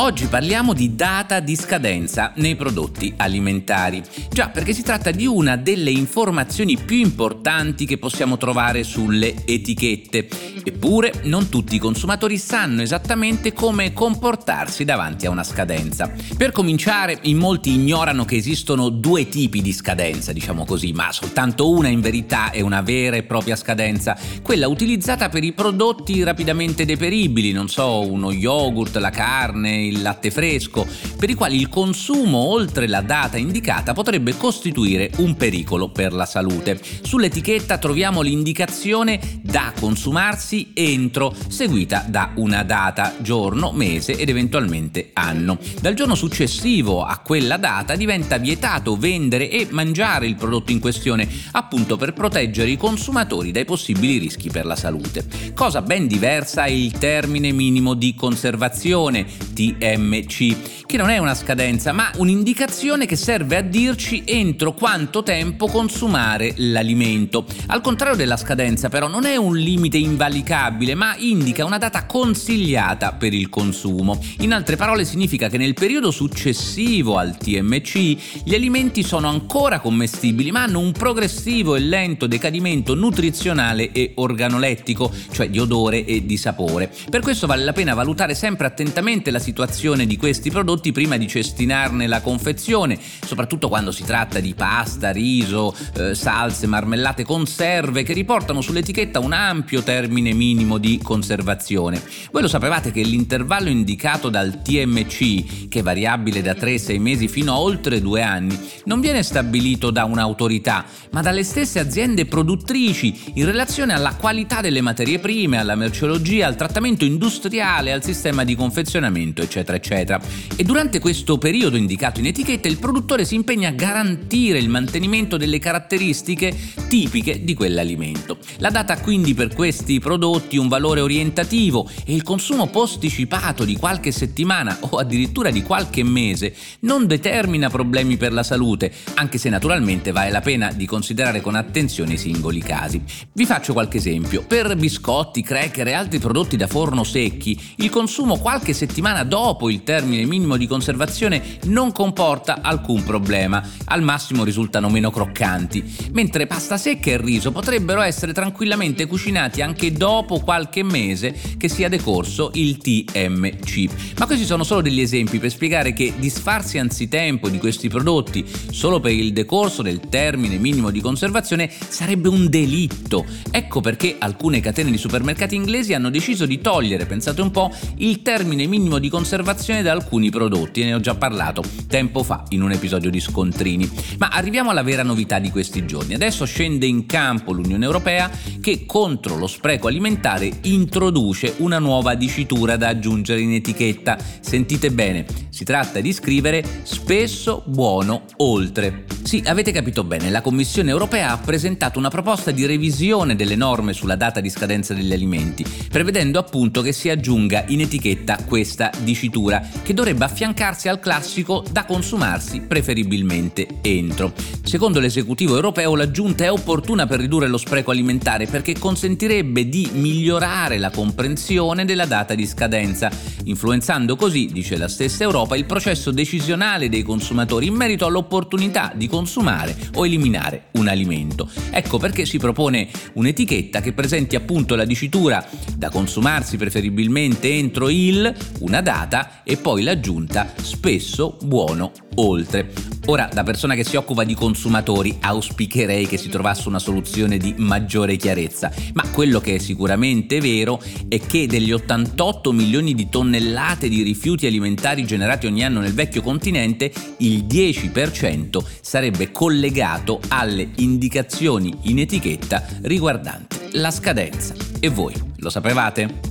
Oggi parliamo di data di scadenza nei prodotti alimentari. Già, perché si tratta di una delle informazioni più importanti che possiamo trovare sulle etichette. Eppure non tutti i consumatori sanno esattamente come comportarsi davanti a una scadenza. Per cominciare, in molti ignorano che esistono due tipi di scadenza, diciamo così, ma soltanto una in verità è una vera e propria scadenza, quella utilizzata per i prodotti rapidamente deperibili, non so, uno yogurt, la carne, il latte fresco, per i quali il consumo oltre la data indicata potrebbe costituire un pericolo per la salute. Sull'etichetta troviamo l'indicazione da consumarsi entro, seguita da una data, giorno, mese ed eventualmente anno. Dal giorno successivo a quella data diventa vietato vendere e mangiare il prodotto in questione, appunto per proteggere i consumatori dai possibili rischi per la salute. Cosa ben diversa è il termine minimo di conservazione, T TMC, che non è una scadenza, ma un'indicazione che serve a dirci entro quanto tempo consumare l'alimento. Al contrario della scadenza, però, non è un limite invalicabile, ma indica una data consigliata per il consumo. In altre parole, significa che nel periodo successivo al TMC gli alimenti sono ancora commestibili, ma hanno un progressivo e lento decadimento nutrizionale e organolettico, cioè di odore e di sapore. Per questo vale la pena valutare sempre attentamente la situazione preparazione di questi prodotti prima di cestinarne la confezione, soprattutto quando si tratta di pasta, riso, eh, salse, marmellate, conserve che riportano sull'etichetta un ampio termine minimo di conservazione. Voi lo sapevate che l'intervallo indicato dal TMC, che è variabile da 3-6 mesi fino a oltre 2 anni, non viene stabilito da un'autorità, ma dalle stesse aziende produttrici in relazione alla qualità delle materie prime, alla merceologia, al trattamento industriale, al sistema di confezionamento, eccetera eccetera. E durante questo periodo indicato in etichetta il produttore si impegna a garantire il mantenimento delle caratteristiche tipiche di quell'alimento. La data ha quindi per questi prodotti un valore orientativo e il consumo posticipato di qualche settimana o addirittura di qualche mese non determina problemi per la salute, anche se naturalmente vale la pena di considerare con attenzione i singoli casi. Vi faccio qualche esempio. Per biscotti, cracker e altri prodotti da forno secchi, il consumo qualche settimana dopo il termine minimo di conservazione non comporta alcun problema, al massimo risultano meno croccanti, mentre pasta secca e riso potrebbero essere tranquillamente cucinati anche dopo qualche mese che sia decorso il TMC. Ma questi sono solo degli esempi per spiegare che disfarsi anzitempo di questi prodotti solo per il decorso del termine minimo di conservazione sarebbe un delitto. Ecco perché alcune catene di supermercati inglesi hanno deciso di togliere, pensate un po', il termine minimo di conservazione da alcuni prodotti, ne ho già parlato tempo fa in un episodio di Scontrini. Ma arriviamo alla vera novità di questi giorni. Adesso scende in campo l'Unione Europea che contro lo spreco alimentare introduce una nuova dicitura da aggiungere in etichetta. Sentite bene, si tratta di scrivere spesso buono oltre. Sì, avete capito bene, la Commissione europea ha presentato una proposta di revisione delle norme sulla data di scadenza degli alimenti, prevedendo appunto che si aggiunga in etichetta questa dicitura, che dovrebbe affiancarsi al classico da consumarsi preferibilmente entro. Secondo l'esecutivo europeo l'aggiunta è opportuna per ridurre lo spreco alimentare perché consentirebbe di migliorare la comprensione della data di scadenza, influenzando così, dice la stessa Europa, il processo decisionale dei consumatori in merito all'opportunità di consumare consumare o eliminare un alimento. Ecco perché si propone un'etichetta che presenti appunto la dicitura da consumarsi preferibilmente entro il, una data e poi l'aggiunta spesso buono oltre. Ora, da persona che si occupa di consumatori, auspicherei che si trovasse una soluzione di maggiore chiarezza, ma quello che è sicuramente vero è che degli 88 milioni di tonnellate di rifiuti alimentari generati ogni anno nel vecchio continente, il 10% sarebbe collegato alle indicazioni in etichetta riguardanti la scadenza. E voi lo sapevate?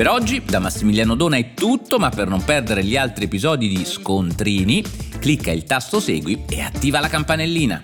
Per oggi da Massimiliano Dona è tutto, ma per non perdere gli altri episodi di Scontrini, clicca il tasto segui e attiva la campanellina.